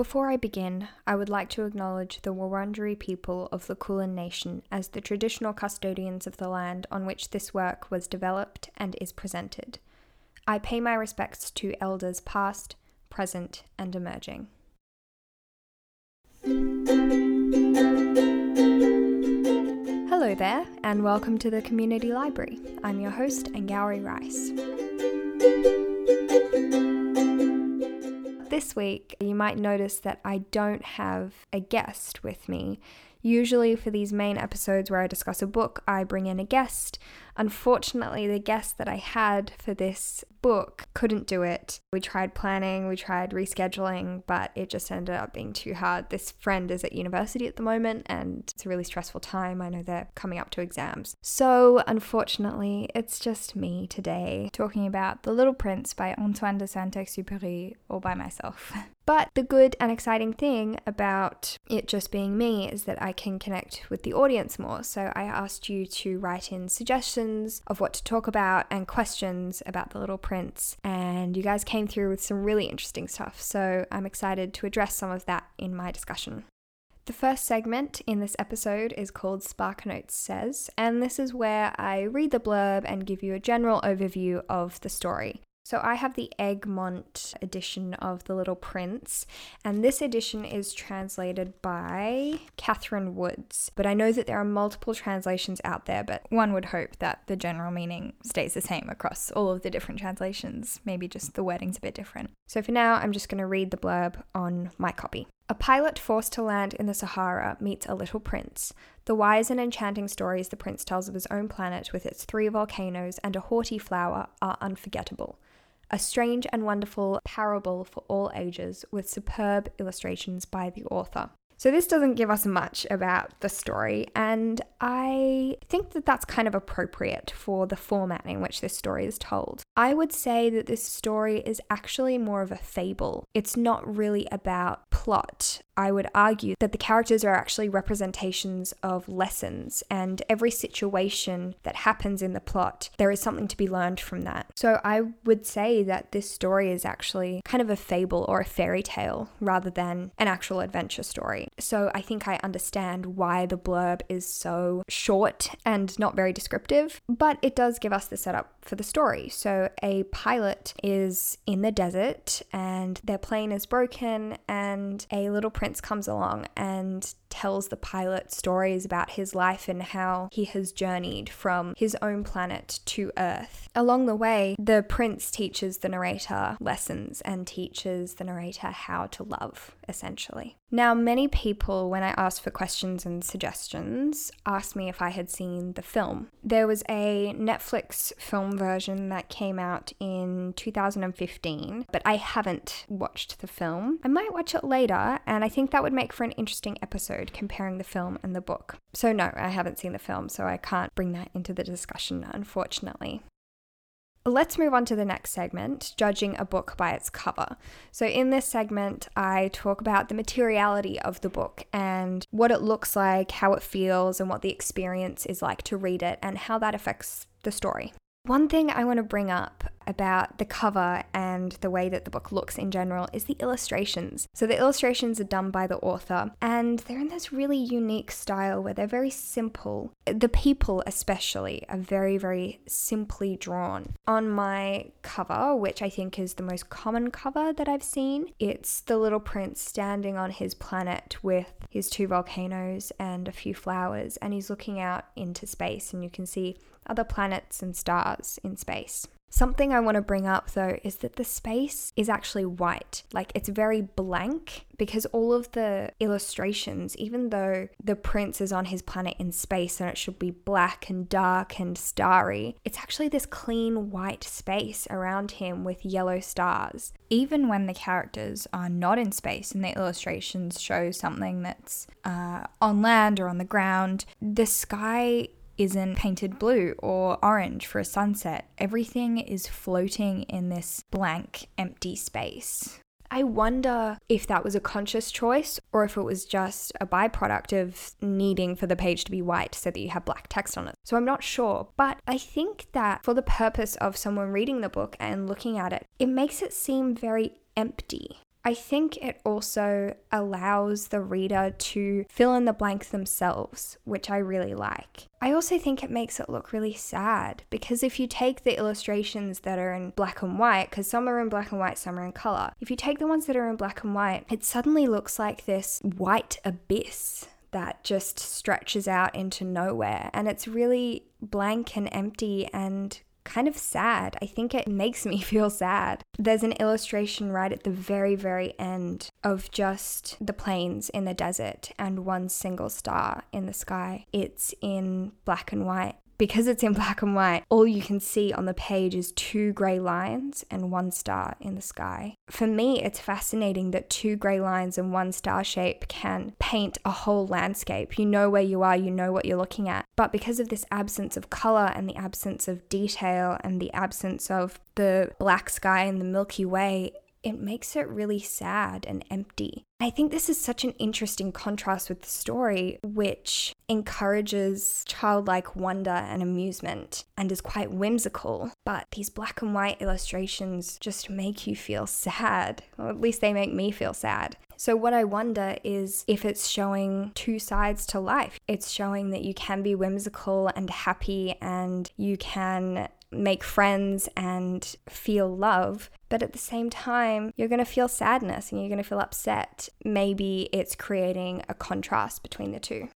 Before I begin, I would like to acknowledge the Wurundjeri people of the Kulin Nation as the traditional custodians of the land on which this work was developed and is presented. I pay my respects to elders past, present, and emerging. Hello there, and welcome to the Community Library. I'm your host, Angourie Rice. This week, you might notice that I don't have a guest with me. Usually, for these main episodes where I discuss a book, I bring in a guest. Unfortunately, the guest that I had for this book couldn't do it. We tried planning, we tried rescheduling, but it just ended up being too hard. This friend is at university at the moment and it's a really stressful time. I know they're coming up to exams. So, unfortunately, it's just me today talking about The Little Prince by Antoine de Saint Exupéry all by myself. But the good and exciting thing about it just being me is that I can connect with the audience more. So I asked you to write in suggestions of what to talk about and questions about The Little Prince, and you guys came through with some really interesting stuff. So I'm excited to address some of that in my discussion. The first segment in this episode is called Spark Notes Says, and this is where I read the blurb and give you a general overview of the story. So I have the Egmont edition of The Little Prince, and this edition is translated by Katherine Woods. But I know that there are multiple translations out there, but one would hope that the general meaning stays the same across all of the different translations. Maybe just the wording's a bit different. So for now, I'm just going to read the blurb on my copy. A pilot forced to land in the Sahara meets a little prince. The wise and enchanting stories the prince tells of his own planet with its three volcanoes and a haughty flower are unforgettable a strange and wonderful parable for all ages with superb illustrations by the author. So, this doesn't give us much about the story, and I think that that's kind of appropriate for the format in which this story is told. I would say that this story is actually more of a fable. It's not really about plot. I would argue that the characters are actually representations of lessons, and every situation that happens in the plot, there is something to be learned from that. So, I would say that this story is actually kind of a fable or a fairy tale rather than an actual adventure story. So I think I understand why the blurb is so short and not very descriptive, but it does give us the setup for the story. So a pilot is in the desert and their plane is broken, and a little prince comes along and tells the pilot stories about his life and how he has journeyed from his own planet to Earth. Along the way, the prince teaches the narrator lessons and teaches the narrator how to love, essentially. Now, many people, when I ask for questions and suggestions, ask me if I had seen the film. There was a Netflix film version that came out in 2015, but I haven't watched the film. I might watch it later, and I think that would make for an interesting episode comparing the film and the book. So, no, I haven't seen the film, so I can't bring that into the discussion, unfortunately. Let's move on to the next segment, judging a book by its cover. So, in this segment, I talk about the materiality of the book and what it looks like, how it feels, and what the experience is like to read it, and how that affects the story. One thing I want to bring up about the cover and the way that the book looks in general is the illustrations. So, the illustrations are done by the author, and they're in this really unique style where they're very simple. The people, especially, are very, very simply drawn. On my cover, which I think is the most common cover that I've seen, it's the little prince standing on his planet with his two volcanoes and a few flowers, and he's looking out into space, and you can see other planets and stars in space. Something I want to bring up though is that the space is actually white. Like it's very blank because all of the illustrations, even though the prince is on his planet in space and it should be black and dark and starry, it's actually this clean white space around him with yellow stars. Even when the characters are not in space and the illustrations show something that's uh, on land or on the ground, the sky isn't painted blue or orange for a sunset. Everything is floating in this blank, empty space. I wonder if that was a conscious choice or if it was just a byproduct of needing for the page to be white so that you have black text on it. So I'm not sure, but I think that for the purpose of someone reading the book and looking at it, it makes it seem very empty. I think it also allows the reader to fill in the blanks themselves, which I really like. I also think it makes it look really sad because if you take the illustrations that are in black and white, because some are in black and white, some are in color, if you take the ones that are in black and white, it suddenly looks like this white abyss that just stretches out into nowhere. And it's really blank and empty and kind of sad. I think it makes me feel sad. There's an illustration right at the very, very end of just the plains in the desert and one single star in the sky. It's in black and white because it's in black and white, all you can see on the page is two grey lines and one star in the sky. For me, it's fascinating that two grey lines and one star shape can paint a whole landscape. You know where you are, you know what you're looking at. But because of this absence of colour and the absence of detail and the absence of the black sky and the Milky Way, it makes it really sad and empty. I think this is such an interesting contrast with the story, which encourages childlike wonder and amusement and is quite whimsical. But these black and white illustrations just make you feel sad, or at least they make me feel sad. So, what I wonder is if it's showing two sides to life. It's showing that you can be whimsical and happy and you can make friends and feel love. But at the same time, you're going to feel sadness and you're going to feel upset. Maybe it's creating a contrast between the two.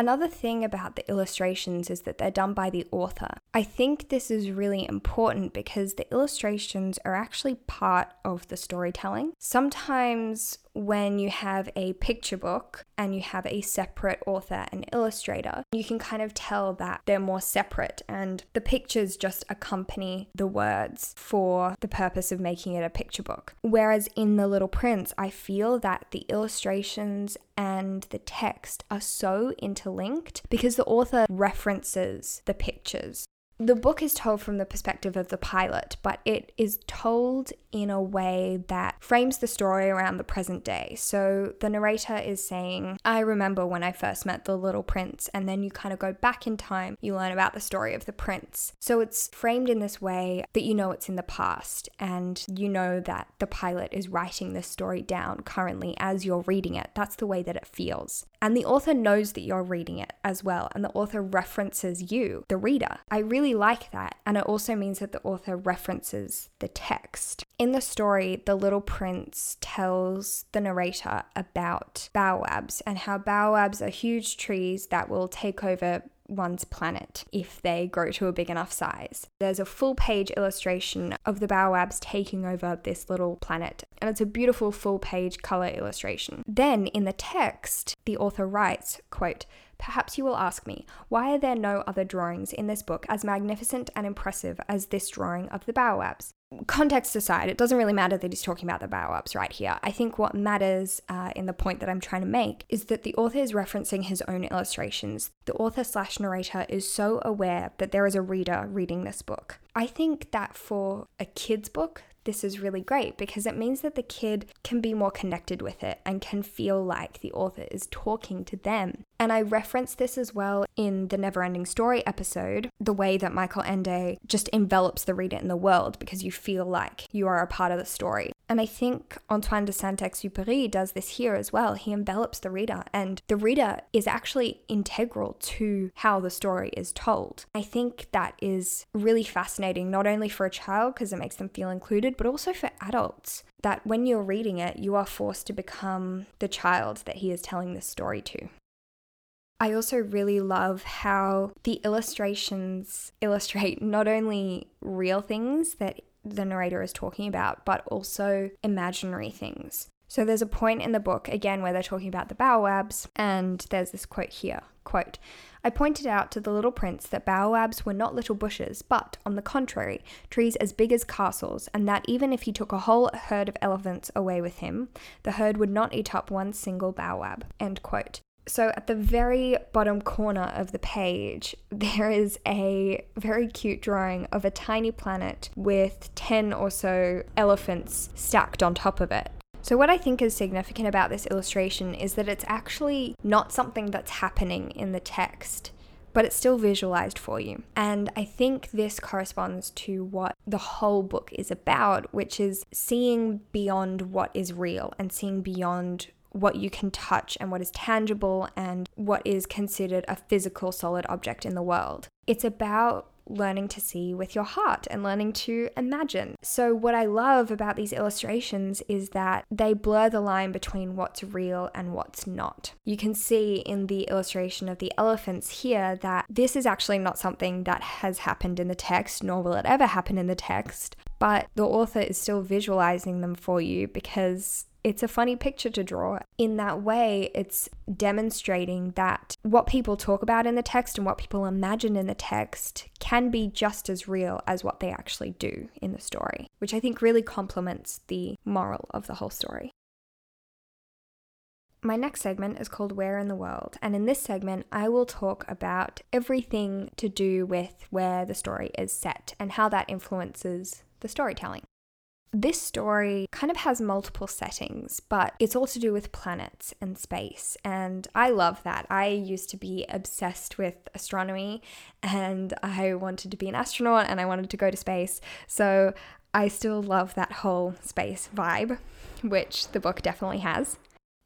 Another thing about the illustrations is that they're done by the author. I think this is really important because the illustrations are actually part of the storytelling. Sometimes when you have a picture book and you have a separate author and illustrator, you can kind of tell that they're more separate and the pictures just accompany the words for the purpose of making it a picture book. Whereas in The Little Prince, I feel that the illustrations and the text are so interlinked because the author references the pictures the book is told from the perspective of the pilot, but it is told in a way that frames the story around the present day. So the narrator is saying, I remember when I first met the little prince, and then you kind of go back in time, you learn about the story of the prince. So it's framed in this way that you know it's in the past, and you know that the pilot is writing this story down currently as you're reading it. That's the way that it feels. And the author knows that you're reading it as well, and the author references you, the reader. I really like that, and it also means that the author references the text. In the story, the little prince tells the narrator about baobabs and how baobabs are huge trees that will take over one's planet if they grow to a big enough size. There's a full page illustration of the baobabs taking over this little planet, and it's a beautiful full page color illustration. Then in the text, the author writes, quote, Perhaps you will ask me, why are there no other drawings in this book as magnificent and impressive as this drawing of the baobabs? Context aside, it doesn't really matter that he's talking about the baobabs right here. I think what matters uh, in the point that I'm trying to make is that the author is referencing his own illustrations. The author slash narrator is so aware that there is a reader reading this book. I think that for a kid's book, this is really great because it means that the kid can be more connected with it and can feel like the author is talking to them. And I reference this as well in the Neverending Story episode, the way that Michael Ende just envelops the reader in the world because you feel like you are a part of the story. And I think Antoine de Saint Exupéry does this here as well. He envelops the reader, and the reader is actually integral to how the story is told. I think that is really fascinating, not only for a child because it makes them feel included, but also for adults. That when you're reading it, you are forced to become the child that he is telling this story to. I also really love how the illustrations illustrate not only real things that the narrator is talking about, but also imaginary things. So there's a point in the book, again, where they're talking about the baobabs, and there's this quote here quote, I pointed out to the little prince that baobabs were not little bushes, but, on the contrary, trees as big as castles, and that even if he took a whole herd of elephants away with him, the herd would not eat up one single baobab. End quote. So, at the very bottom corner of the page, there is a very cute drawing of a tiny planet with 10 or so elephants stacked on top of it. So, what I think is significant about this illustration is that it's actually not something that's happening in the text, but it's still visualized for you. And I think this corresponds to what the whole book is about, which is seeing beyond what is real and seeing beyond what you can touch and what is tangible and what is considered a physical solid object in the world. It's about learning to see with your heart and learning to imagine. So, what I love about these illustrations is that they blur the line between what's real and what's not. You can see in the illustration of the elephants here that this is actually not something that has happened in the text, nor will it ever happen in the text, but the author is still visualizing them for you because it's a funny picture to draw. In that way, it's demonstrating that what people talk about in the text and what people imagine in the text can be just as real as what they actually do in the story, which I think really complements the moral of the whole story. My next segment is called Where in the World, and in this segment, I will talk about everything to do with where the story is set and how that influences the storytelling. This story kind of has multiple settings, but it's all to do with planets and space. And I love that. I used to be obsessed with astronomy and I wanted to be an astronaut and I wanted to go to space. So I still love that whole space vibe, which the book definitely has.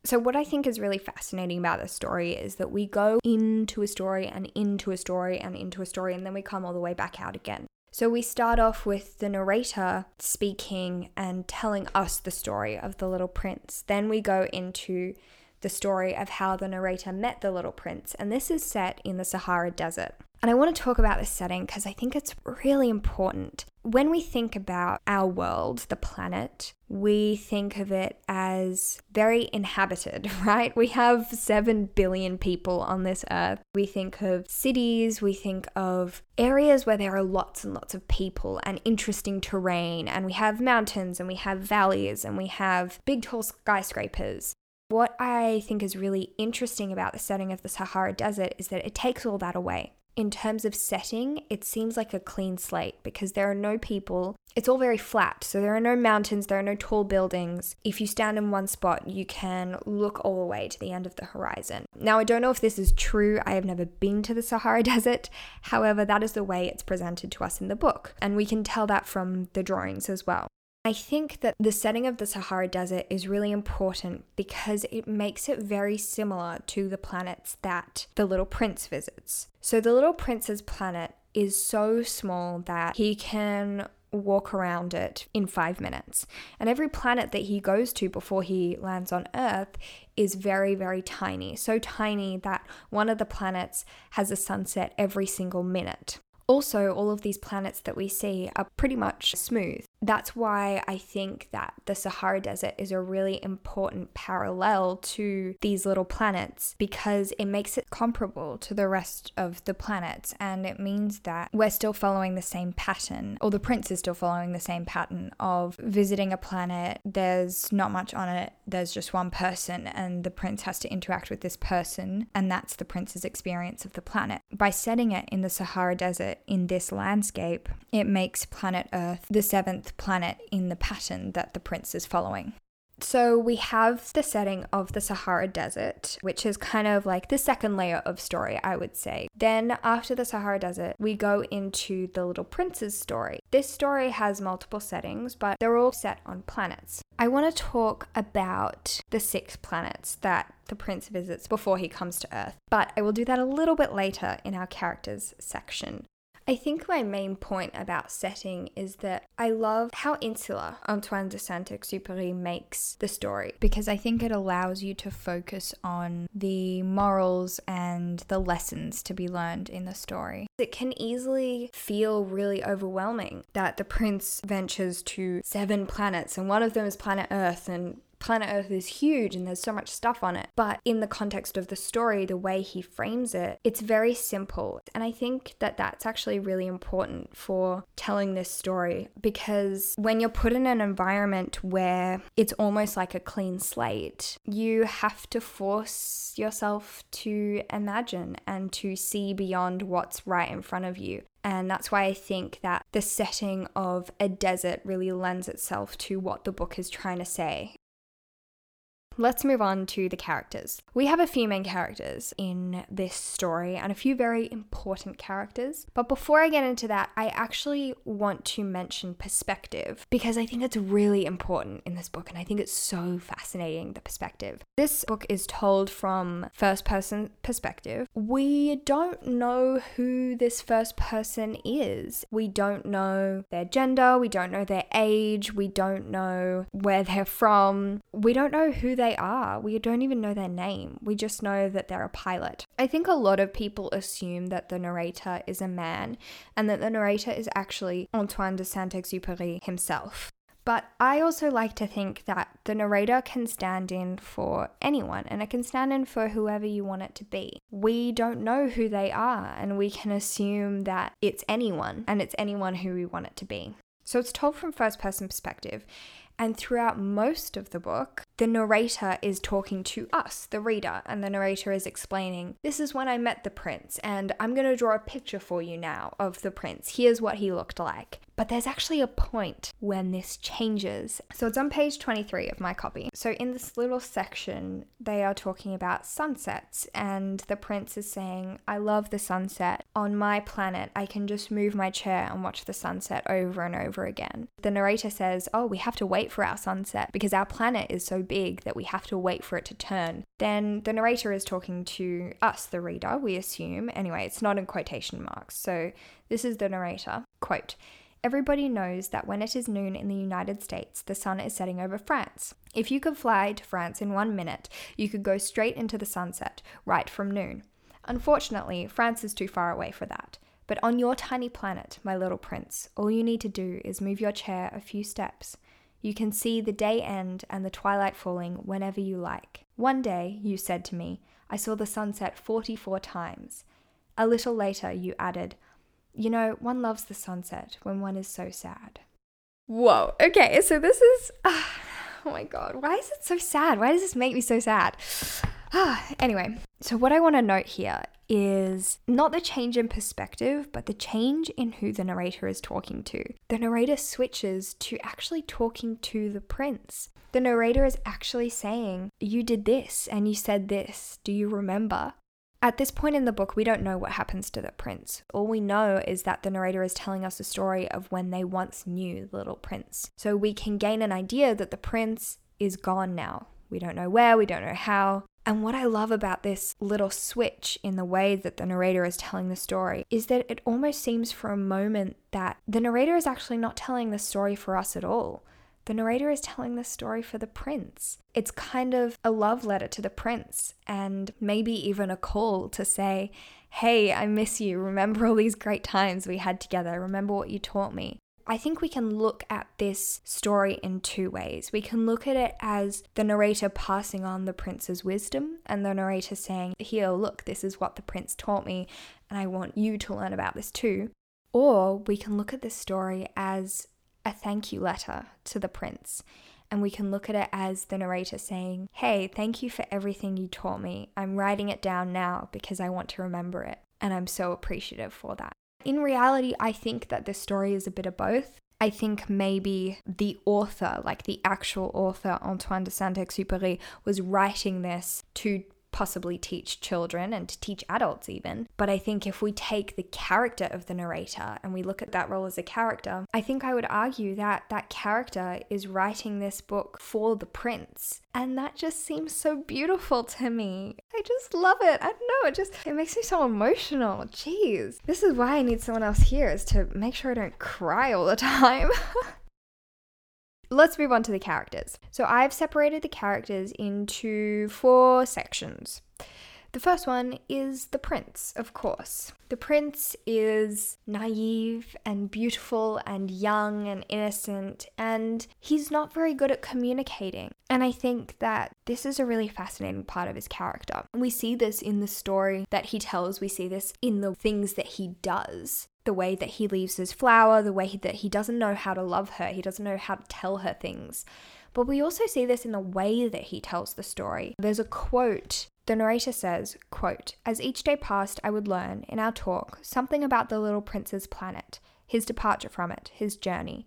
So, what I think is really fascinating about this story is that we go into a story and into a story and into a story, and then we come all the way back out again. So we start off with the narrator speaking and telling us the story of the little prince. Then we go into the story of how the narrator met the little prince, and this is set in the Sahara Desert. And I want to talk about this setting because I think it's really important. When we think about our world, the planet, we think of it as very inhabited, right? We have 7 billion people on this earth. We think of cities, we think of areas where there are lots and lots of people and interesting terrain, and we have mountains and we have valleys and we have big tall skyscrapers. What I think is really interesting about the setting of the Sahara Desert is that it takes all that away in terms of setting, it seems like a clean slate because there are no people. It's all very flat. So there are no mountains, there are no tall buildings. If you stand in one spot, you can look all the way to the end of the horizon. Now, I don't know if this is true. I have never been to the Sahara Desert. However, that is the way it's presented to us in the book. And we can tell that from the drawings as well. I think that the setting of the Sahara Desert is really important because it makes it very similar to the planets that the Little Prince visits. So, the Little Prince's planet is so small that he can walk around it in five minutes. And every planet that he goes to before he lands on Earth is very, very tiny. So tiny that one of the planets has a sunset every single minute. Also, all of these planets that we see are pretty much smooth. That's why I think that the Sahara Desert is a really important parallel to these little planets because it makes it comparable to the rest of the planets and it means that we're still following the same pattern, or the prince is still following the same pattern of visiting a planet, there's not much on it, there's just one person, and the prince has to interact with this person, and that's the prince's experience of the planet. By setting it in the Sahara Desert in this landscape, it makes planet Earth the seventh planet in the pattern that the prince is following. So we have the setting of the Sahara Desert, which is kind of like the second layer of story, I would say. Then after the Sahara Desert, we go into the Little Prince's story. This story has multiple settings, but they're all set on planets. I want to talk about the six planets that the prince visits before he comes to Earth, but I will do that a little bit later in our characters section. I think my main point about setting is that I love how insular Antoine de Saint Exupéry makes the story because I think it allows you to focus on the morals and the lessons to be learned in the story. It can easily feel really overwhelming that the prince ventures to seven planets and one of them is planet Earth and planet Earth is huge and there's so much stuff on it. But in the context of the story, the way he frames it, it's very simple. And I think that that's actually really important for telling this story because when you're put in an environment where it's almost like a clean slate, you have to force yourself to imagine and to see beyond what's right in front of you. And that's why I think that the setting of a desert really lends itself to what the book is trying to say. Let's move on to the characters. We have a few main characters in this story and a few very important characters. But before I get into that, I actually want to mention perspective because I think it's really important in this book and I think it's so fascinating the perspective. This book is told from first person perspective. We don't know who this first person is. We don't know their gender, we don't know their age, we don't know where they're from. We don't know who they they are. We don't even know their name. We just know that they're a pilot. I think a lot of people assume that the narrator is a man and that the narrator is actually Antoine de Saint Exupéry himself. But I also like to think that the narrator can stand in for anyone and it can stand in for whoever you want it to be. We don't know who they are and we can assume that it's anyone and it's anyone who we want it to be. So it's told from first person perspective. And throughout most of the book, the narrator is talking to us, the reader, and the narrator is explaining, This is when I met the prince, and I'm going to draw a picture for you now of the prince. Here's what he looked like. But there's actually a point when this changes. So it's on page 23 of my copy. So in this little section, they are talking about sunsets, and the prince is saying, I love the sunset. On my planet, I can just move my chair and watch the sunset over and over again. The narrator says, Oh, we have to wait for our sunset because our planet is so big that we have to wait for it to turn. Then the narrator is talking to us, the reader, we assume. Anyway, it's not in quotation marks. So this is the narrator. Quote, Everybody knows that when it is noon in the United States, the sun is setting over France. If you could fly to France in one minute, you could go straight into the sunset, right from noon. Unfortunately, France is too far away for that. But on your tiny planet, my little prince, all you need to do is move your chair a few steps. You can see the day end and the twilight falling whenever you like. One day, you said to me, I saw the sunset 44 times. A little later, you added, You know, one loves the sunset when one is so sad. Whoa, okay, so this is. Uh, oh my god, why is it so sad? Why does this make me so sad? Ah, anyway, so what I want to note here is not the change in perspective, but the change in who the narrator is talking to. The narrator switches to actually talking to the prince. The narrator is actually saying, You did this and you said this. Do you remember? At this point in the book, we don't know what happens to the prince. All we know is that the narrator is telling us a story of when they once knew the little prince. So we can gain an idea that the prince is gone now. We don't know where, we don't know how, and what I love about this little switch in the way that the narrator is telling the story is that it almost seems for a moment that the narrator is actually not telling the story for us at all. The narrator is telling the story for the prince. It's kind of a love letter to the prince, and maybe even a call to say, Hey, I miss you. Remember all these great times we had together. Remember what you taught me. I think we can look at this story in two ways. We can look at it as the narrator passing on the prince's wisdom and the narrator saying, Here, look, this is what the prince taught me, and I want you to learn about this too. Or we can look at this story as a thank you letter to the prince. And we can look at it as the narrator saying, Hey, thank you for everything you taught me. I'm writing it down now because I want to remember it. And I'm so appreciative for that. In reality, I think that this story is a bit of both. I think maybe the author, like the actual author, Antoine de Saint Exupéry, was writing this to possibly teach children and to teach adults even. But I think if we take the character of the narrator and we look at that role as a character, I think I would argue that that character is writing this book for the prince. And that just seems so beautiful to me. I just love it. I don't know, it just it makes me so emotional. Jeez. This is why I need someone else here is to make sure I don't cry all the time. Let's move on to the characters. So I've separated the characters into four sections. The first one is the prince, of course. The prince is naive and beautiful and young and innocent, and he's not very good at communicating. And I think that this is a really fascinating part of his character. We see this in the story that he tells, we see this in the things that he does the way that he leaves his flower, the way that he doesn't know how to love her, he doesn't know how to tell her things. But we also see this in the way that he tells the story. There's a quote. The narrator says, quote, As each day passed, I would learn, in our talk, something about the little prince's planet, his departure from it, his journey.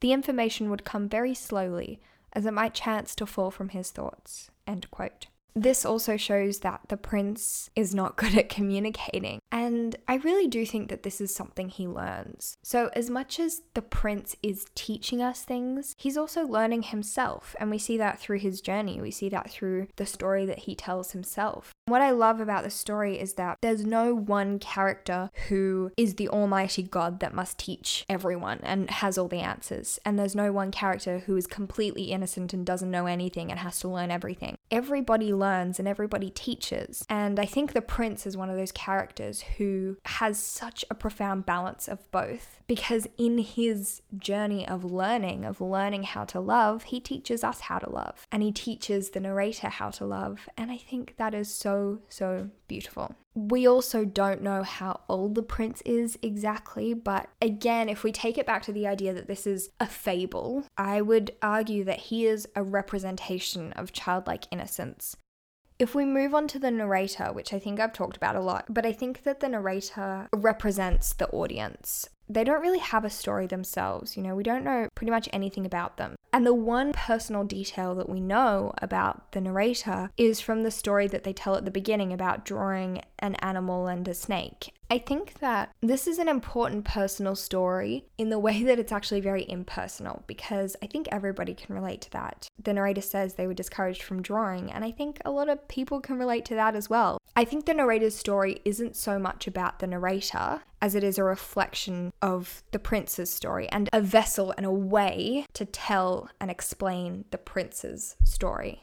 The information would come very slowly, as it might chance to fall from his thoughts. End quote. This also shows that the prince is not good at communicating. And I really do think that this is something he learns. So, as much as the prince is teaching us things, he's also learning himself. And we see that through his journey. We see that through the story that he tells himself. What I love about the story is that there's no one character who is the almighty God that must teach everyone and has all the answers. And there's no one character who is completely innocent and doesn't know anything and has to learn everything. Everybody learns and everybody teaches. And I think the prince is one of those characters who has such a profound balance of both because in his journey of learning, of learning how to love, he teaches us how to love and he teaches the narrator how to love. And I think that is so, so beautiful. We also don't know how old the prince is exactly, but again, if we take it back to the idea that this is a fable, I would argue that he is a representation of childlike innocence. If we move on to the narrator, which I think I've talked about a lot, but I think that the narrator represents the audience they don't really have a story themselves. You know, we don't know pretty much anything about them. And the one personal detail that we know about the narrator is from the story that they tell at the beginning about drawing an animal and a snake. I think that this is an important personal story in the way that it's actually very impersonal because I think everybody can relate to that. The narrator says they were discouraged from drawing, and I think a lot of people can relate to that as well. I think the narrator's story isn't so much about the narrator as it is a reflection of the prince's story and a vessel and a way to tell and explain the prince's story.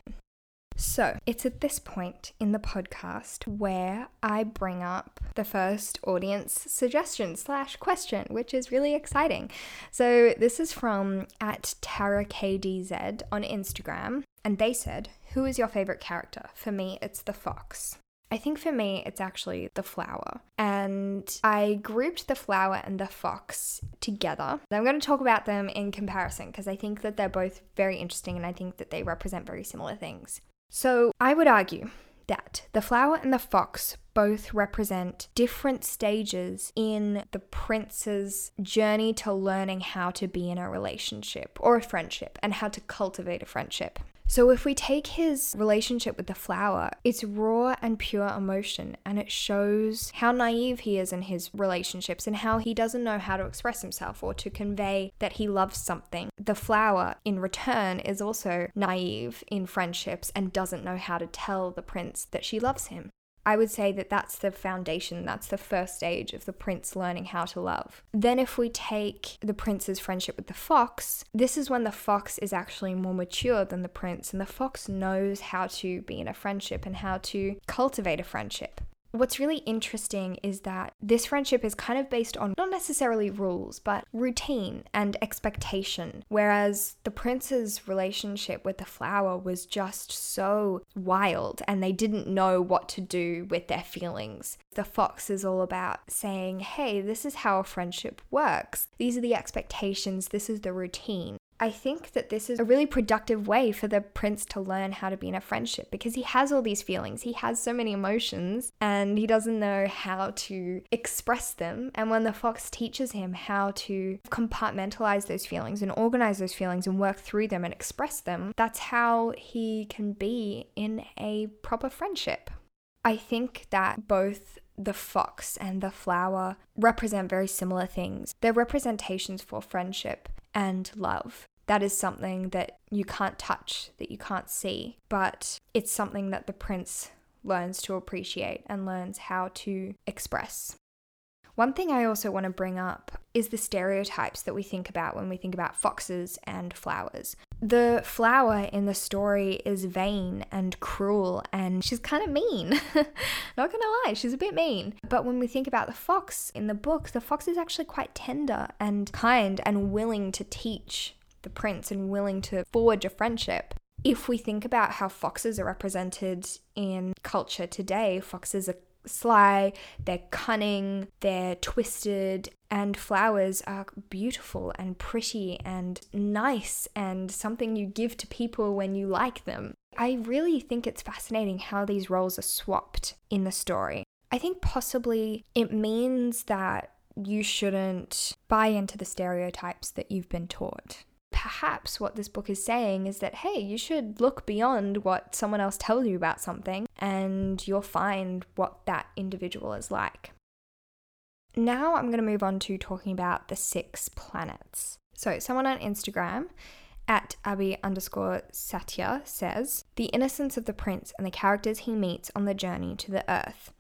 So, it's at this point in the podcast where I bring up the first audience suggestion slash question, which is really exciting. So, this is from at Tara KDZ on Instagram, and they said, Who is your favorite character? For me, it's the fox. I think for me, it's actually the flower. And I grouped the flower and the fox together. I'm going to talk about them in comparison because I think that they're both very interesting and I think that they represent very similar things. So I would argue that the flower and the fox both represent different stages in the prince's journey to learning how to be in a relationship or a friendship and how to cultivate a friendship. So, if we take his relationship with the flower, it's raw and pure emotion, and it shows how naive he is in his relationships and how he doesn't know how to express himself or to convey that he loves something. The flower, in return, is also naive in friendships and doesn't know how to tell the prince that she loves him. I would say that that's the foundation, that's the first stage of the prince learning how to love. Then, if we take the prince's friendship with the fox, this is when the fox is actually more mature than the prince, and the fox knows how to be in a friendship and how to cultivate a friendship. What's really interesting is that this friendship is kind of based on not necessarily rules, but routine and expectation. Whereas the prince's relationship with the flower was just so wild and they didn't know what to do with their feelings. The fox is all about saying, hey, this is how a friendship works. These are the expectations, this is the routine. I think that this is a really productive way for the prince to learn how to be in a friendship because he has all these feelings, he has so many emotions, and he doesn't know how to express them. And when the fox teaches him how to compartmentalize those feelings and organize those feelings and work through them and express them, that's how he can be in a proper friendship. I think that both the fox and the flower represent very similar things. They're representations for friendship and love. That is something that you can't touch, that you can't see, but it's something that the prince learns to appreciate and learns how to express. One thing I also want to bring up is the stereotypes that we think about when we think about foxes and flowers. The flower in the story is vain and cruel and she's kind of mean. Not gonna lie, she's a bit mean. But when we think about the fox in the book, the fox is actually quite tender and kind and willing to teach the prince and willing to forge a friendship. If we think about how foxes are represented in culture today, foxes are sly, they're cunning, they're twisted, and flowers are beautiful and pretty and nice and something you give to people when you like them. I really think it's fascinating how these roles are swapped in the story. I think possibly it means that you shouldn't buy into the stereotypes that you've been taught perhaps what this book is saying is that, hey, you should look beyond what someone else tells you about something and you'll find what that individual is like. Now I'm going to move on to talking about the six planets. So, someone on Instagram at Abby underscore Satya says, The innocence of the prince and the characters he meets on the journey to the earth.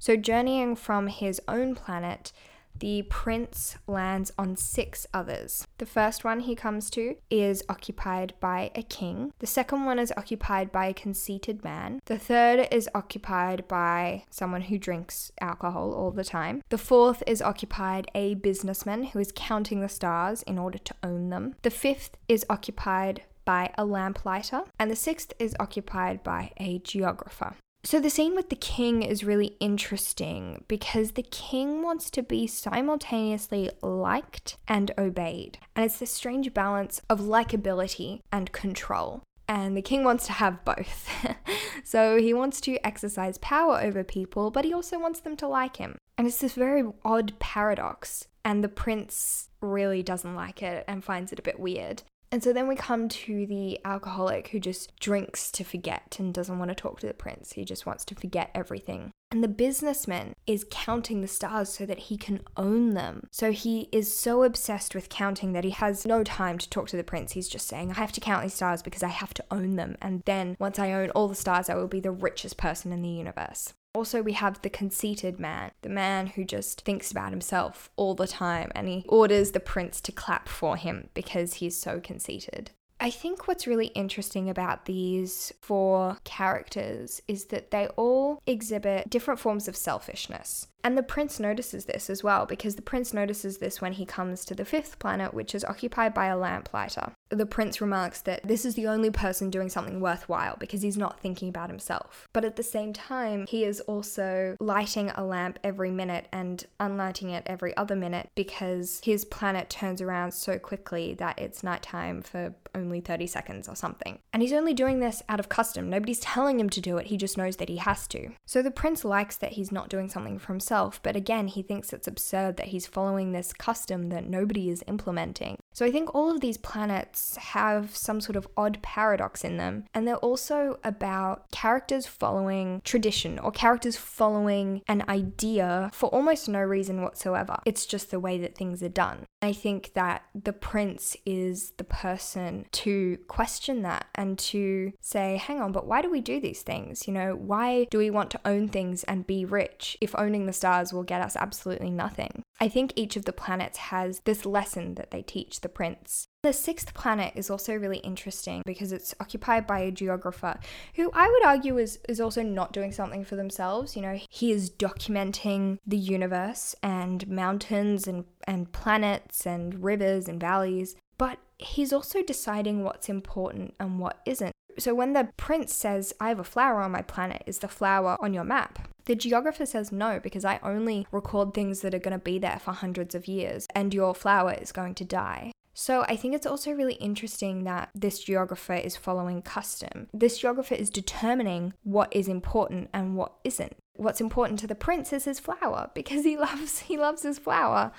So, journeying from his own planet the prince lands on six others. The first one he comes to is occupied by a king. The second one is occupied by a conceited man. The third is occupied by someone who drinks alcohol all the time. The fourth is occupied a businessman who is counting the stars in order to own them. The fifth is occupied by a lamplighter, and the sixth is occupied by a geographer. So, the scene with the king is really interesting because the king wants to be simultaneously liked and obeyed. And it's this strange balance of likability and control. And the king wants to have both. so, he wants to exercise power over people, but he also wants them to like him. And it's this very odd paradox. And the prince really doesn't like it and finds it a bit weird. And so then we come to the alcoholic who just drinks to forget and doesn't want to talk to the prince. He just wants to forget everything. And the businessman is counting the stars so that he can own them. So he is so obsessed with counting that he has no time to talk to the prince. He's just saying, I have to count these stars because I have to own them. And then once I own all the stars, I will be the richest person in the universe. Also, we have the conceited man, the man who just thinks about himself all the time and he orders the prince to clap for him because he's so conceited. I think what's really interesting about these four characters is that they all exhibit different forms of selfishness. And the prince notices this as well, because the prince notices this when he comes to the fifth planet, which is occupied by a lamplighter. The prince remarks that this is the only person doing something worthwhile because he's not thinking about himself. But at the same time, he is also lighting a lamp every minute and unlighting it every other minute because his planet turns around so quickly that it's nighttime for only 30 seconds or something. And he's only doing this out of custom. Nobody's telling him to do it, he just knows that he has to. So the prince likes that he's not doing something for himself himself, but again, he thinks it's absurd that he's following this custom that nobody is implementing. So I think all of these planets have some sort of odd paradox in them, and they're also about characters following tradition or characters following an idea for almost no reason whatsoever. It's just the way that things are done. I think that the prince is the person to question that and to say, hang on, but why do we do these things? You know, why do we want to own things and be rich if owning the stars will get us absolutely nothing? I think each of the planets has this lesson that they teach the prince. The sixth planet is also really interesting because it's occupied by a geographer who I would argue is, is also not doing something for themselves. You know, he is documenting the universe and mountains and, and planets and rivers and valleys, but he's also deciding what's important and what isn't. So when the prince says, I have a flower on my planet, is the flower on your map? The geographer says no, because I only record things that are going to be there for hundreds of years, and your flower is going to die. So I think it's also really interesting that this geographer is following custom. This geographer is determining what is important and what isn't. What's important to the prince is his flower because he loves he loves his flower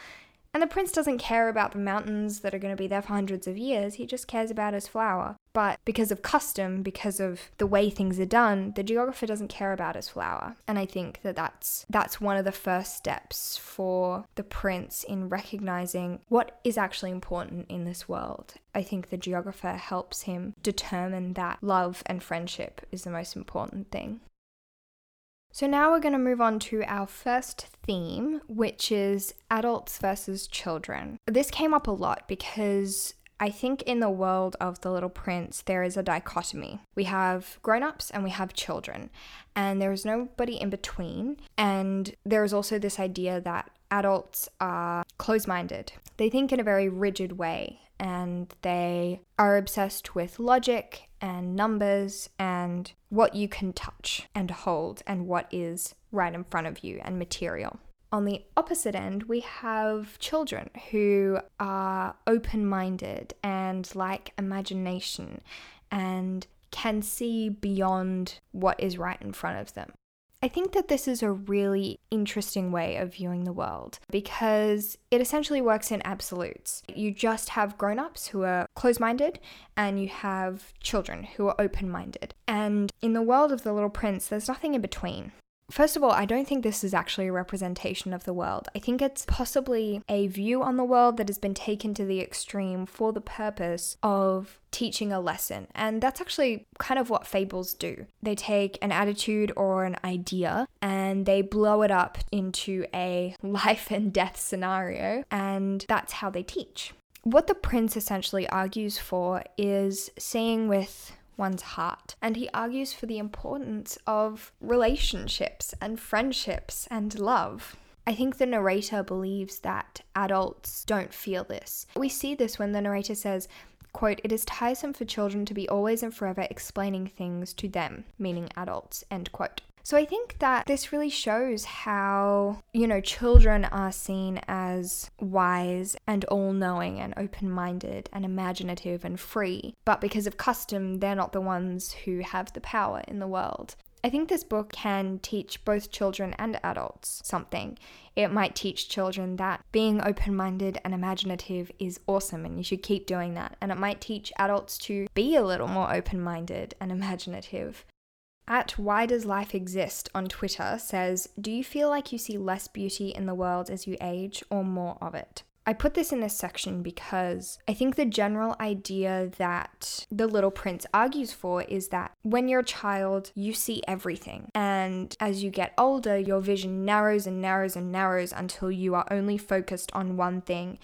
and the prince doesn't care about the mountains that are going to be there for hundreds of years, he just cares about his flower. But because of custom, because of the way things are done, the geographer doesn't care about his flower. And I think that that's that's one of the first steps for the prince in recognizing what is actually important in this world. I think the geographer helps him determine that love and friendship is the most important thing. So now we're going to move on to our first theme, which is adults versus children. This came up a lot because I think in the world of The Little Prince, there is a dichotomy. We have grown ups and we have children, and there is nobody in between. And there is also this idea that adults are close minded, they think in a very rigid way, and they are obsessed with logic and numbers and what you can touch and hold and what is right in front of you and material. On the opposite end, we have children who are open minded and like imagination and can see beyond what is right in front of them. I think that this is a really interesting way of viewing the world because it essentially works in absolutes. You just have grown ups who are close minded and you have children who are open minded. And in the world of The Little Prince, there's nothing in between. First of all, I don't think this is actually a representation of the world. I think it's possibly a view on the world that has been taken to the extreme for the purpose of teaching a lesson. And that's actually kind of what fables do. They take an attitude or an idea and they blow it up into a life and death scenario, and that's how they teach. What the prince essentially argues for is seeing with one's heart. And he argues for the importance of relationships and friendships and love. I think the narrator believes that adults don't feel this. We see this when the narrator says, quote, it is tiresome for children to be always and forever explaining things to them, meaning adults, end quote. So I think that this really shows how, you know, children are seen as wise and all knowing and open minded and imaginative and free. But because of custom, they're not the ones who have the power in the world. I think this book can teach both children and adults something. It might teach children that being open minded and imaginative is awesome and you should keep doing that. And it might teach adults to be a little more open minded and imaginative. At Why Does Life Exist on Twitter says, Do you feel like you see less beauty in the world as you age or more of it? I put this in this section because I think the general idea that The Little Prince argues for is that when you're a child, you see everything. And as you get older, your vision narrows and narrows and narrows until you are only focused on one thing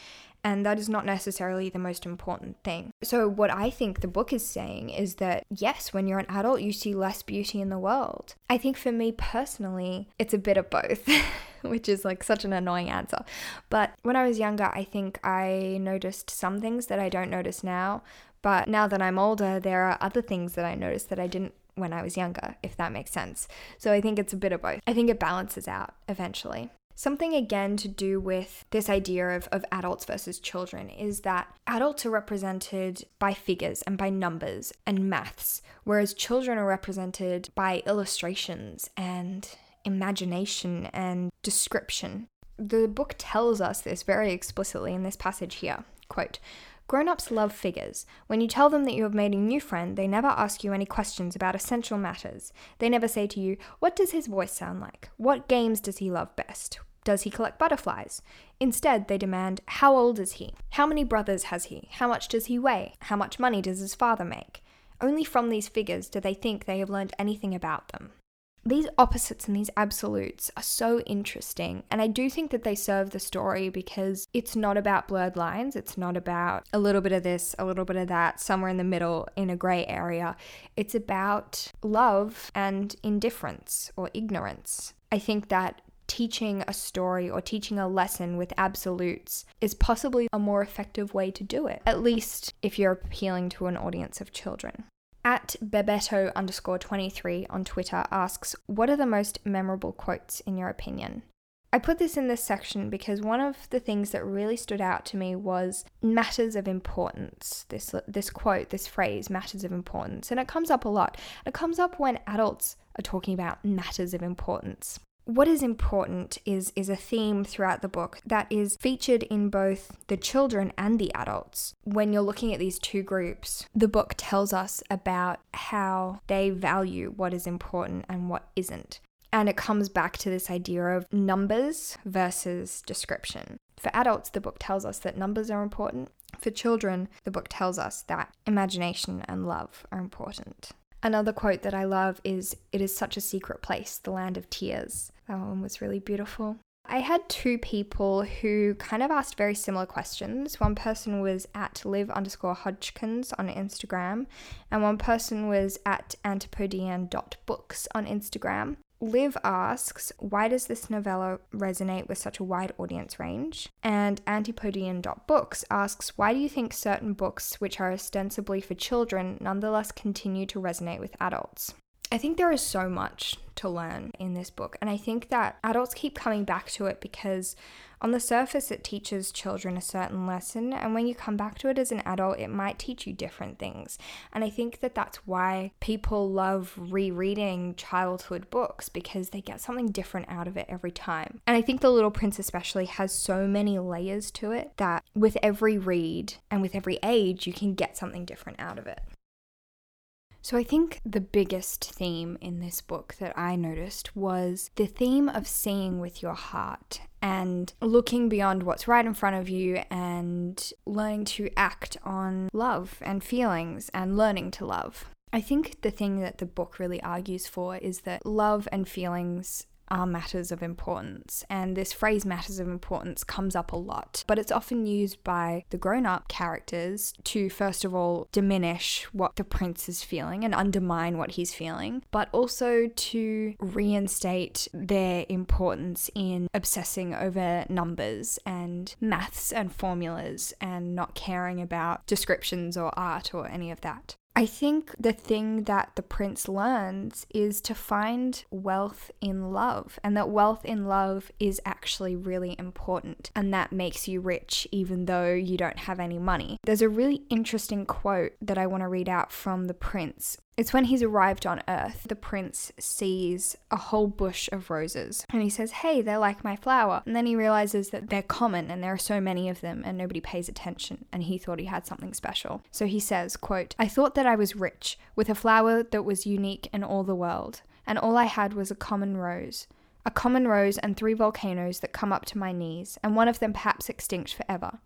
and that is not necessarily the most important thing. So, what I think the book is saying is that yes, when you're an adult, you see less beauty in the world. I think for me personally, it's a bit of both. which is like such an annoying answer. But when I was younger, I think I noticed some things that I don't notice now. But now that I'm older, there are other things that I noticed that I didn't when I was younger, if that makes sense. So I think it's a bit of both. I think it balances out eventually. Something again to do with this idea of, of adults versus children is that adults are represented by figures and by numbers and maths, whereas children are represented by illustrations and imagination and description. The book tells us this very explicitly in this passage here. Quote, Grown ups love figures. When you tell them that you have made a new friend, they never ask you any questions about essential matters. They never say to you, What does his voice sound like? What games does he love best? Does he collect butterflies? Instead, they demand, How old is he? How many brothers has he? How much does he weigh? How much money does his father make? Only from these figures do they think they have learned anything about them. These opposites and these absolutes are so interesting, and I do think that they serve the story because it's not about blurred lines. It's not about a little bit of this, a little bit of that, somewhere in the middle in a grey area. It's about love and indifference or ignorance. I think that teaching a story or teaching a lesson with absolutes is possibly a more effective way to do it, at least if you're appealing to an audience of children. At Bebeto underscore 23 on Twitter asks, What are the most memorable quotes in your opinion? I put this in this section because one of the things that really stood out to me was matters of importance. This this quote, this phrase, matters of importance, and it comes up a lot. It comes up when adults are talking about matters of importance what is important is is a theme throughout the book that is featured in both the children and the adults. When you're looking at these two groups, the book tells us about how they value what is important and what isn't. And it comes back to this idea of numbers versus description. For adults, the book tells us that numbers are important. For children, the book tells us that imagination and love are important. Another quote that I love is It is such a secret place, the land of tears. That one was really beautiful. I had two people who kind of asked very similar questions. One person was at liv underscore Hodgkins on Instagram, and one person was at antipodean.books on Instagram. Liv asks, why does this novella resonate with such a wide audience range? And Antipodean.books asks, why do you think certain books, which are ostensibly for children, nonetheless continue to resonate with adults? I think there is so much to learn in this book. And I think that adults keep coming back to it because on the surface it teaches children a certain lesson. And when you come back to it as an adult, it might teach you different things. And I think that that's why people love rereading childhood books because they get something different out of it every time. And I think The Little Prince, especially, has so many layers to it that with every read and with every age, you can get something different out of it. So, I think the biggest theme in this book that I noticed was the theme of seeing with your heart and looking beyond what's right in front of you and learning to act on love and feelings and learning to love. I think the thing that the book really argues for is that love and feelings are matters of importance. And this phrase, matters of importance, comes up a lot, but it's often used by the grown up characters to, first of all, diminish what the prince is feeling and undermine what he's feeling, but also to reinstate their importance in obsessing over numbers and maths and formulas and not caring about descriptions or art or any of that. I think the thing that the prince learns is to find wealth in love, and that wealth in love is actually really important, and that makes you rich even though you don't have any money. There's a really interesting quote that I want to read out from the prince it's when he's arrived on Earth, the prince sees a whole bush of roses and he says, Hey, they're like my flower. And then he realizes that they're common and there are so many of them and nobody pays attention and he thought he had something special. So he says, quote, I thought that I was rich with a flower that was unique in all the world, and all I had was a common rose. A common rose and three volcanoes that come up to my knees, and one of them perhaps extinct forever.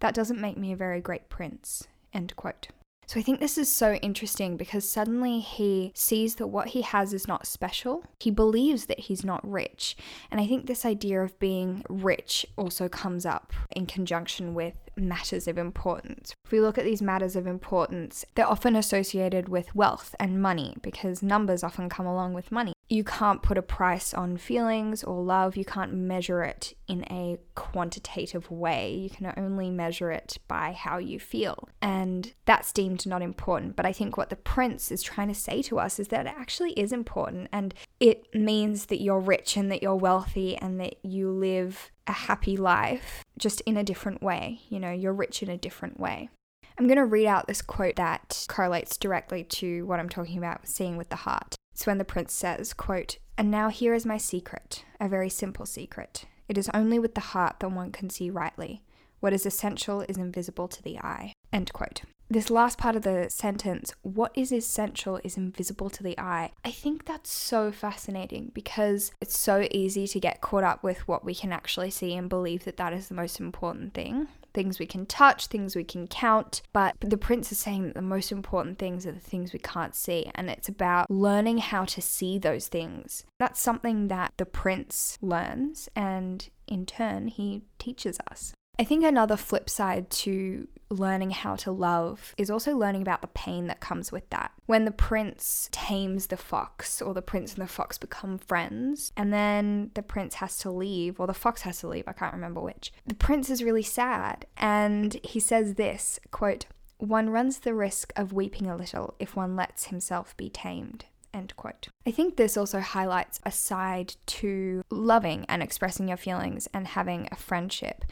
That doesn't make me a very great prince. End quote. So I think this is so interesting because suddenly he sees that what he has is not special. He believes that he's not rich. And I think this idea of being rich also comes up in conjunction with matters of importance. If we look at these matters of importance, they're often associated with wealth and money because numbers often come along with money you can't put a price on feelings or love. You can't measure it in a quantitative way. You can only measure it by how you feel. And that's deemed not important. But I think what the prince is trying to say to us is that it actually is important. And it means that you're rich and that you're wealthy and that you live a happy life just in a different way. You know, you're rich in a different way. I'm going to read out this quote that correlates directly to what I'm talking about seeing with the heart. It's when the prince says, quote, And now here is my secret, a very simple secret. It is only with the heart that one can see rightly. What is essential is invisible to the eye. End quote. This last part of the sentence, what is essential is invisible to the eye. I think that's so fascinating because it's so easy to get caught up with what we can actually see and believe that that is the most important thing things we can touch, things we can count. But the prince is saying that the most important things are the things we can't see. And it's about learning how to see those things. That's something that the prince learns, and in turn, he teaches us. I think another flip side to learning how to love is also learning about the pain that comes with that. When the prince tames the fox, or the prince and the fox become friends, and then the prince has to leave, or the fox has to leave, I can't remember which. The prince is really sad, and he says this quote, one runs the risk of weeping a little if one lets himself be tamed. End quote. I think this also highlights a side to loving and expressing your feelings and having a friendship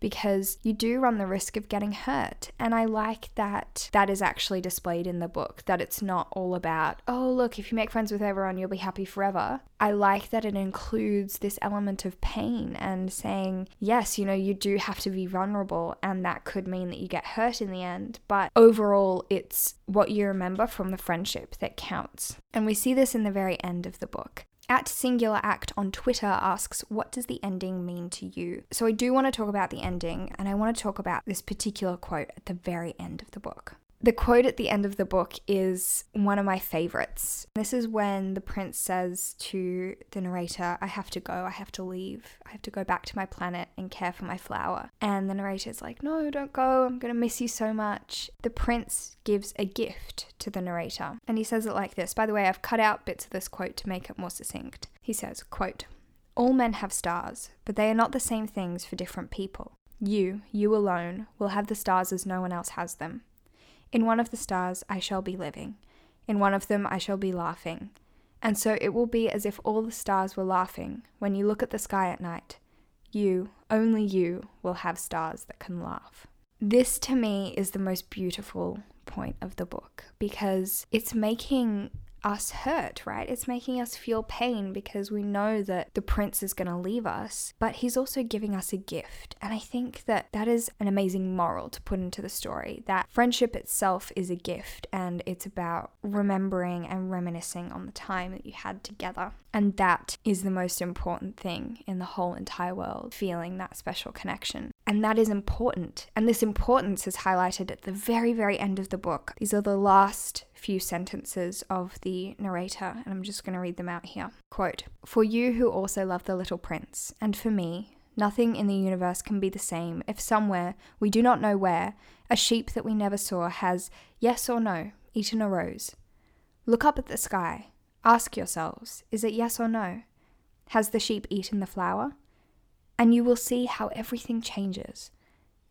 because you do run the risk of getting hurt. And I like that that is actually displayed in the book, that it's not all about, oh, look, if you make friends with everyone, you'll be happy forever. I like that it includes this element of pain and saying, yes, you know, you do have to be vulnerable, and that could mean that you get hurt in the end. But overall, it's what you remember from the friendship that counts. And we see this in the very end of the book. At Singular Act on Twitter asks, What does the ending mean to you? So I do want to talk about the ending, and I want to talk about this particular quote at the very end of the book. The quote at the end of the book is one of my favorites. This is when the prince says to the narrator, I have to go, I have to leave, I have to go back to my planet and care for my flower. And the narrator's like, No, don't go, I'm gonna miss you so much. The prince gives a gift to the narrator, and he says it like this. By the way, I've cut out bits of this quote to make it more succinct. He says, quote, All men have stars, but they are not the same things for different people. You, you alone, will have the stars as no one else has them. In one of the stars I shall be living, in one of them I shall be laughing, And so it will be as if all the stars were laughing when you look at the sky at night. You, only you, will have stars that can laugh. This to me is the most beautiful point of the book because it's making us hurt, right? It's making us feel pain because we know that the prince is going to leave us, but he's also giving us a gift. And I think that that is an amazing moral to put into the story that friendship itself is a gift and it's about remembering and reminiscing on the time that you had together. And that is the most important thing in the whole entire world, feeling that special connection. And that is important. And this importance is highlighted at the very, very end of the book. These are the last few sentences of the narrator, and I'm just going to read them out here. Quote For you who also love the little prince, and for me, nothing in the universe can be the same if somewhere, we do not know where, a sheep that we never saw has, yes or no, eaten a rose. Look up at the sky. Ask yourselves, is it yes or no? Has the sheep eaten the flower? And you will see how everything changes.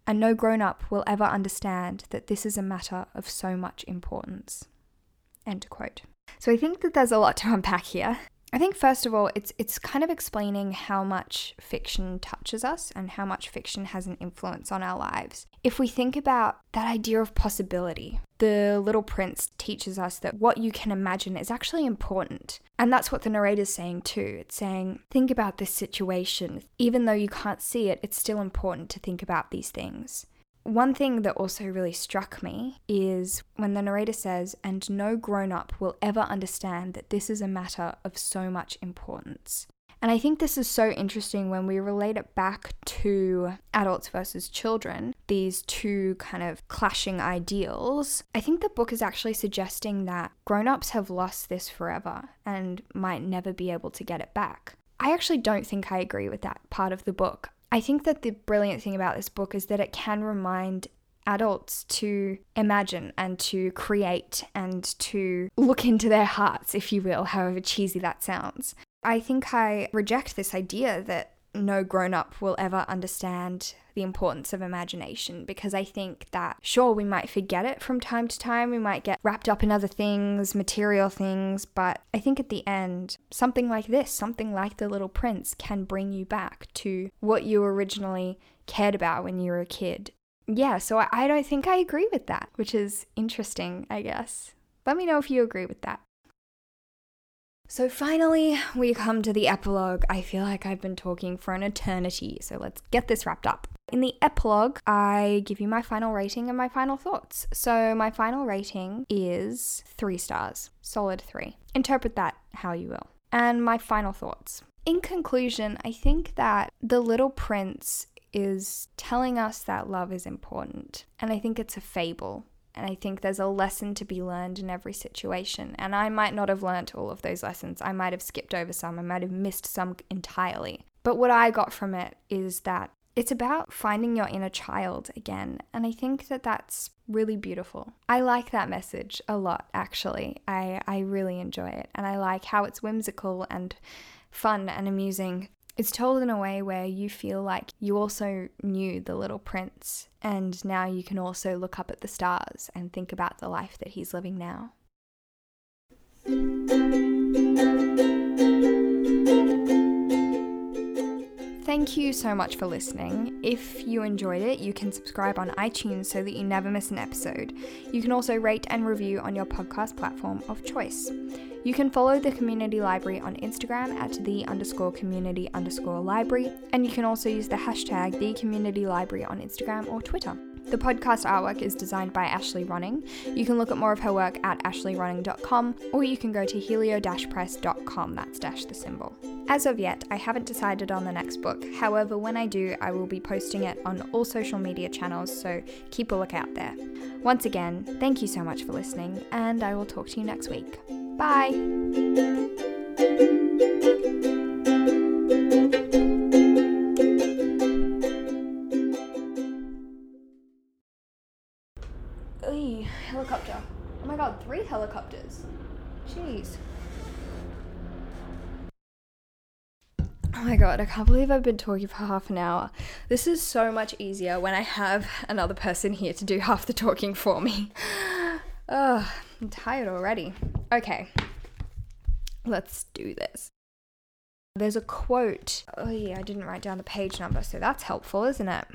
And no grown up will ever understand that this is a matter of so much importance. End quote. So I think that there's a lot to unpack here. I think first of all, it's it's kind of explaining how much fiction touches us and how much fiction has an influence on our lives. If we think about that idea of possibility, the little prince teaches us that what you can imagine is actually important. And that's what the narrator's saying too. It's saying, think about this situation. Even though you can't see it, it's still important to think about these things. One thing that also really struck me is when the narrator says, and no grown up will ever understand that this is a matter of so much importance. And I think this is so interesting when we relate it back to adults versus children, these two kind of clashing ideals. I think the book is actually suggesting that grown ups have lost this forever and might never be able to get it back. I actually don't think I agree with that part of the book. I think that the brilliant thing about this book is that it can remind adults to imagine and to create and to look into their hearts, if you will, however cheesy that sounds. I think I reject this idea that no grown up will ever understand the importance of imagination because I think that, sure, we might forget it from time to time, we might get wrapped up in other things, material things, but I think at the end, something like this, something like The Little Prince, can bring you back to what you originally cared about when you were a kid. Yeah, so I, don't think I agree with that, which is interesting, I guess. Let me know if you agree with that. So finally, we come to the epilogue. I feel like I've been talking for an eternity, so let's get this wrapped up. In the epilogue, I give you my final rating and my final thoughts. So, my final rating is three stars, solid three. Interpret that how you will. And my final thoughts. In conclusion, I think that The Little Prince is telling us that love is important. And I think it's a fable. And I think there's a lesson to be learned in every situation. And I might not have learnt all of those lessons. I might have skipped over some. I might have missed some entirely. But what I got from it is that it's about finding your inner child again. And I think that that's really beautiful. I like that message a lot, actually. I, I really enjoy it. And I like how it's whimsical and fun and amusing. It's told in a way where you feel like you also knew the little prince, and now you can also look up at the stars and think about the life that he's living now. Thank you so much for listening. If you enjoyed it, you can subscribe on iTunes so that you never miss an episode. You can also rate and review on your podcast platform of choice. You can follow the community library on Instagram at the underscore community underscore library, and you can also use the hashtag the community library on Instagram or Twitter. The podcast artwork is designed by Ashley Ronning. You can look at more of her work at ashleyronning.com or you can go to helio-press.com, that's dash the symbol. As of yet, I haven't decided on the next book. However, when I do, I will be posting it on all social media channels, so keep a lookout there. Once again, thank you so much for listening, and I will talk to you next week. Bye! Helicopter. Oh my god, three helicopters. Jeez. Oh my god, I can't believe I've been talking for half an hour. This is so much easier when I have another person here to do half the talking for me. Ugh, I'm tired already. Okay, Let's do this. There's a quote. Oh, yeah, I didn't write down the page number, so that's helpful, isn't it?